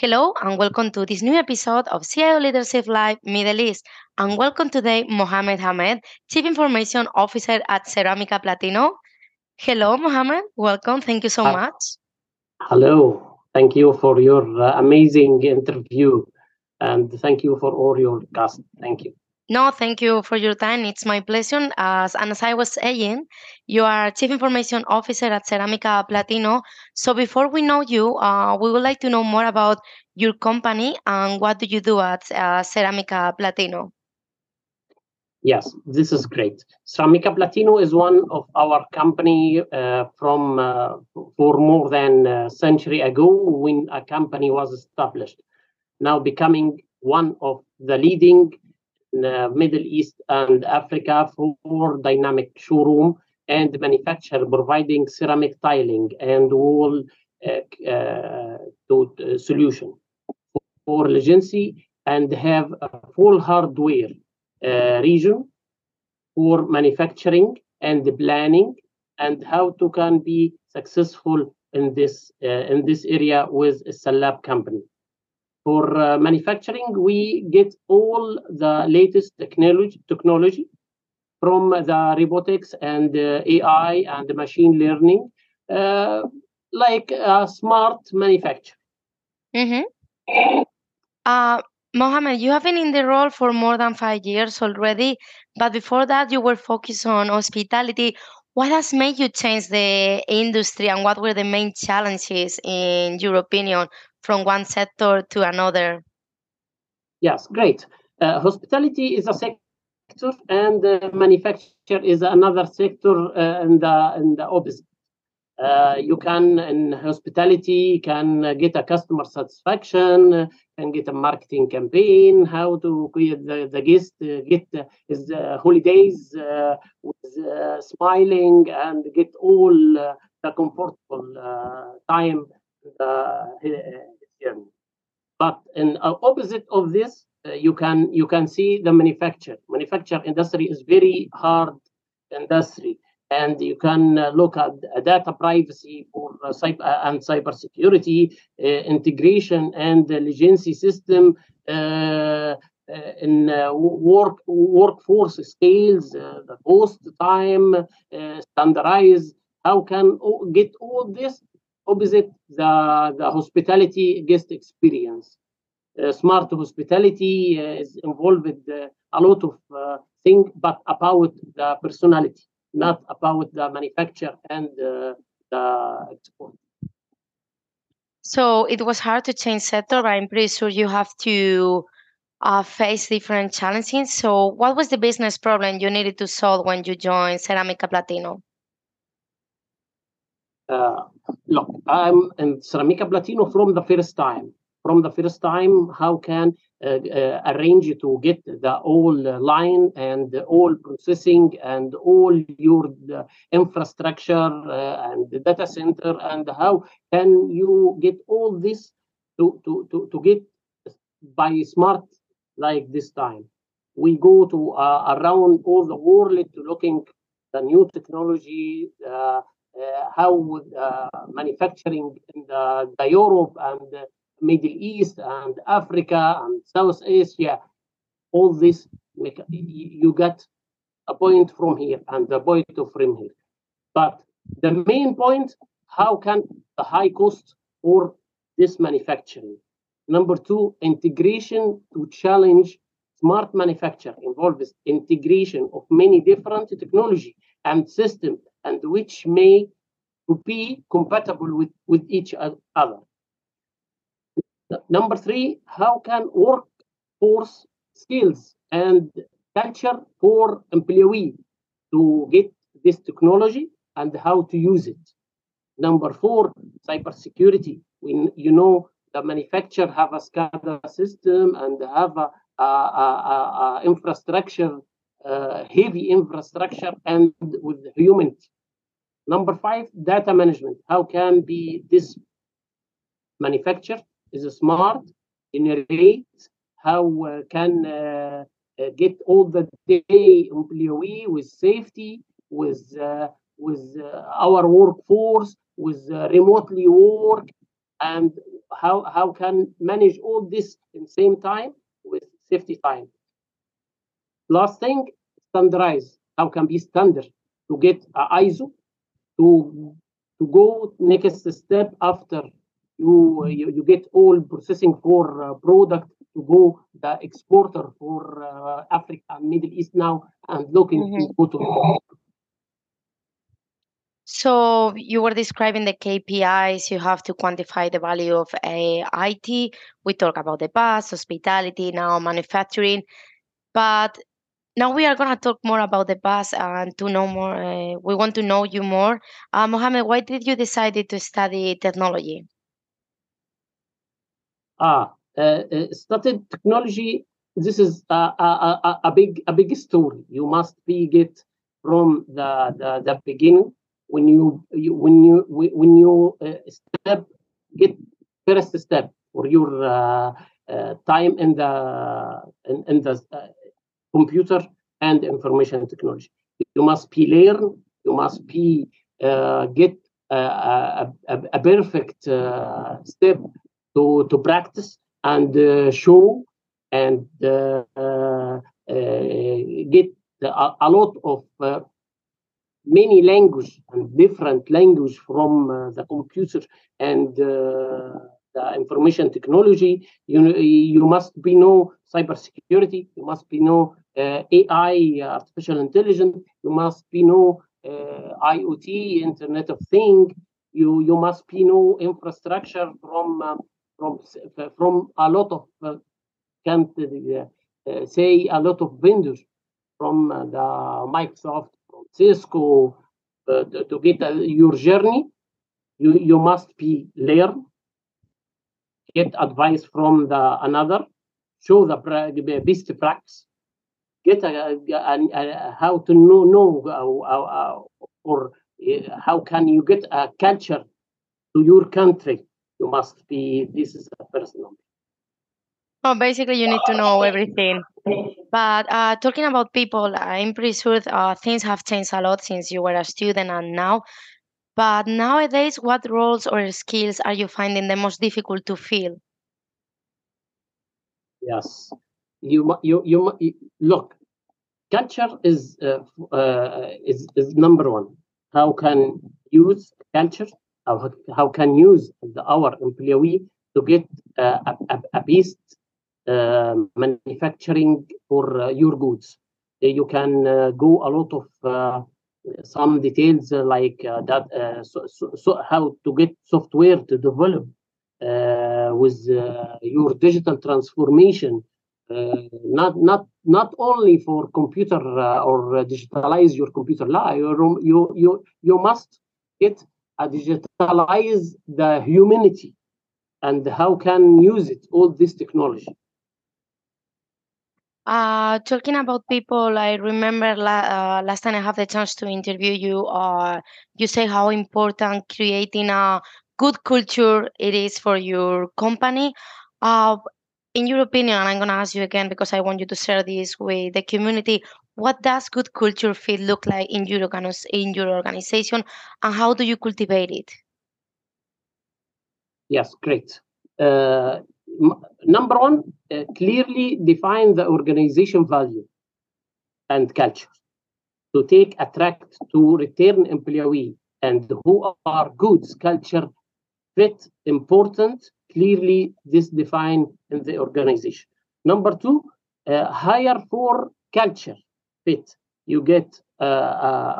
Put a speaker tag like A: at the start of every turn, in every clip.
A: Hello and welcome to this new episode of CIO Leadership Live Middle East. And welcome today Mohamed Hamed, Chief Information Officer at Ceramica Platino. Hello, Mohamed. Welcome. Thank you so
B: Hi.
A: much.
B: Hello. Thank you for your uh, amazing interview. And thank you for all your guests. Thank you.
A: No, thank you for your time. It's my pleasure. As and as I was saying, you are Chief Information Officer at Ceramica Platino. So before we know you, uh, we would like to know more about your company and what do you do at uh, Ceramica Platino.
B: Yes, this is great. Ceramica Platino is one of our company uh, from uh, for more than a century ago when a company was established. Now becoming one of the leading Middle East and Africa for dynamic showroom and manufacture providing ceramic tiling and wall uh, uh, uh, solution for legacy and have a full hardware uh, region for manufacturing and planning and how to can be successful in this uh, in this area with a Salab company. For uh, manufacturing, we get all the latest technology technology from the robotics and uh, AI and machine learning, uh, like smart manufacture.
A: Mm-hmm. Uh, Mohamed, you have been in the role for more than five years already, but before that, you were focused on hospitality. What has made you change the industry, and what were the main challenges, in your opinion, from one sector to another?
B: Yes, great. Uh, hospitality is a sector, and uh, manufacture is another sector uh, in the in the opposite. Uh, you can in hospitality can get a customer satisfaction, can get a marketing campaign, how to get the, the guest uh, get uh, his uh, holidays uh, with uh, smiling and get all the comfortable time uh, journey. But in uh, opposite of this, uh, you can you can see the manufacture. Manufacture industry is very hard industry, and you can uh, look at uh, data privacy for uh, cyber uh, and cyber security uh, integration and the legacy system. Uh, uh, in uh, work workforce scales, uh, the cost, time, uh, standardize. How can get all this opposite the, the hospitality guest experience. Uh, smart hospitality uh, is involved with uh, a lot of uh, things, but about the personality, not about the manufacture and uh, the export.
A: So it was hard to change sector, but I'm pretty sure you have to uh, face different challenges. So what was the business problem you needed to solve when you joined Ceramica Platino?
B: Uh, look, I'm in Ceramica Platino from the first time. From the first time, how can uh, uh, arrange to get the whole uh, line and all processing and all your the infrastructure uh, and the data center and how can you get all this to, to, to, to get by smart like this time. We go to uh, around all the world looking the new technology, uh, uh, how uh, manufacturing in the, the Europe and the Middle East and Africa and South Asia, all this you get a point from here and a point from here. But the main point, how can the high cost for this manufacturing? Number two, integration to challenge smart manufacture involves integration of many different technology and system and which may be compatible with, with each other. Number three, how can workforce skills and culture for employee to get this technology and how to use it. Number four, cybersecurity. When you know the manufacturer have a SCADA system and have a, a, a, a- infrastructure, heavy infrastructure, and with human. Number five, data management. How can be this manufacturer is smart, generate, how uh, can uh, uh, get all the day employee with safety, with uh, with uh, our workforce, with uh, remotely work, and how how can manage all this in same time with safety time. Last thing, standardize. How can be standard to get a ISO to to go next step after you you, you get all processing for uh, product to go the exporter for uh, Africa and Middle East now and looking
A: Mhm.
B: to go to
A: So you were describing the KPIs. You have to quantify the value of a IT. We talk about the past, hospitality, now manufacturing, but now we are gonna talk more about the past and to know more. Uh, we want to know you more. Uh, Mohamed, why did you decide to study technology?
B: ah uh, uh, started technology. This is a, a, a, big a big story. You must be get from the the, the beginning when you, you when you when you uh, step get first step for your uh, time in the in, in the computer and information technology. You must be learn. You must be uh, get a, a, a, a perfect uh, step to to practice and uh, show and uh, uh, get a, a lot of uh, many language and different language from uh, the computer and uh, the information technology. You you must be know cybersecurity. You must be know uh, AI, artificial intelligence. You must be know uh, IoT, Internet of Thing. You you must be know infrastructure from uh, from from a lot of uh, can't uh, say a lot of vendors from uh, the Microsoft, from Cisco, uh, to, get uh, your journey. You you must be learn, get advice from the another, show the best practice, get a, a, a- how to know know uh, uh, or uh, how can you get a culture to your country. You must be. This is a personal.
A: Oh, basically, you need to know everything. But uh, talking about people, I'm pretty sure uh, things have changed a lot since you were a student and now. But nowadays, what roles or skills are you finding the most difficult to fill?
B: Yes, you you you you- look. Culture is uh, uh, is is number one. How can use culture? How how can use the, our employee to get uh, a, a, a uh, manufacturing for uh, your goods? Uh, You can go a lot of some details uh, like uh, that. Uh, so, so, so how to get software to develop with your digital transformation uh, not not not only for computer uh, or uh, digitalize your computer life you you you, you must get a digitalize the humanity and how can use it all this technology
A: Uh, talking about people, I remember la- uh, last time I have the chance to interview you. Uh, you say how important creating a good culture it is for your company. Uh, in your opinion, and I'm gonna ask you again because I want you to share this with the community. What does good culture fit look like in your in your organization, and how do you cultivate it?
B: yes great uh, number one uh, clearly define the organization value and culture to take attract to return employee and who are goods culture fit important clearly this defined in the organization number two uh, hire for culture fit you get uh,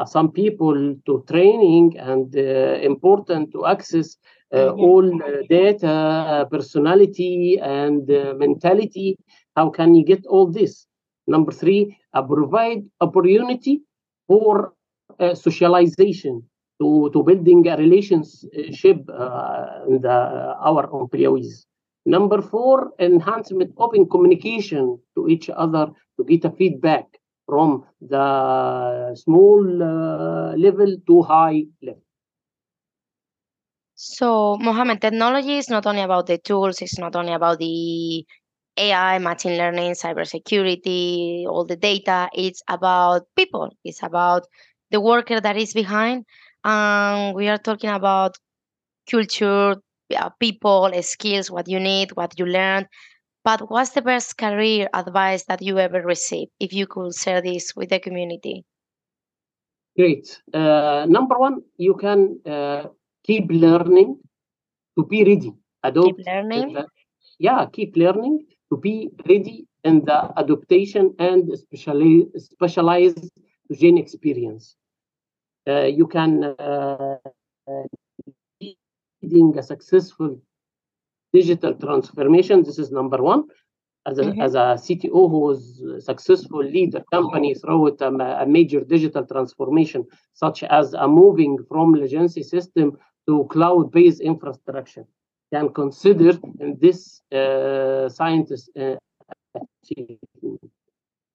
B: uh, some people to training and uh, important to access. All uh, data uh, personality and uh, mentality how can you get all this number three uh, provide opportunity for uh, socialization to, to building a relationship uh, in the, our employees. Number four, enhancement open communication to each other to get a feedback from the small uh, level to high level.
A: So, Mohamed, technology is not only about the tools, it's not only about the AI, machine learning, cybersecurity, all the data. It's about people, it's about the worker that is behind. And we are talking about culture, people, skills, what you need, what you learned. But what's the best career advice that you ever received? If you could share this with the community.
B: Great. Uh, number one, you can uh, keep learning to be ready. Adopt,
A: Keep learning.
B: uh, yeah, keep learning to be ready in the adaptation and specialize, specialize to gain experience. Uh, you can uh, leading a successful digital transformation. This is number one. As a,
A: Mhm.
B: as a CTO who was successful lead a company through a, a major digital transformation, such as a moving from legacy system to cloud-based infrastructure, can consider in this uh, scientist uh.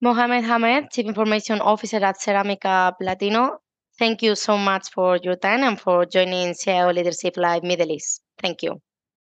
A: Mohamed Hamed, Chief Information Officer at Ceramica Platino. Thank you so much for your time and for joining CIO Leadership Live Middle East. Thank you.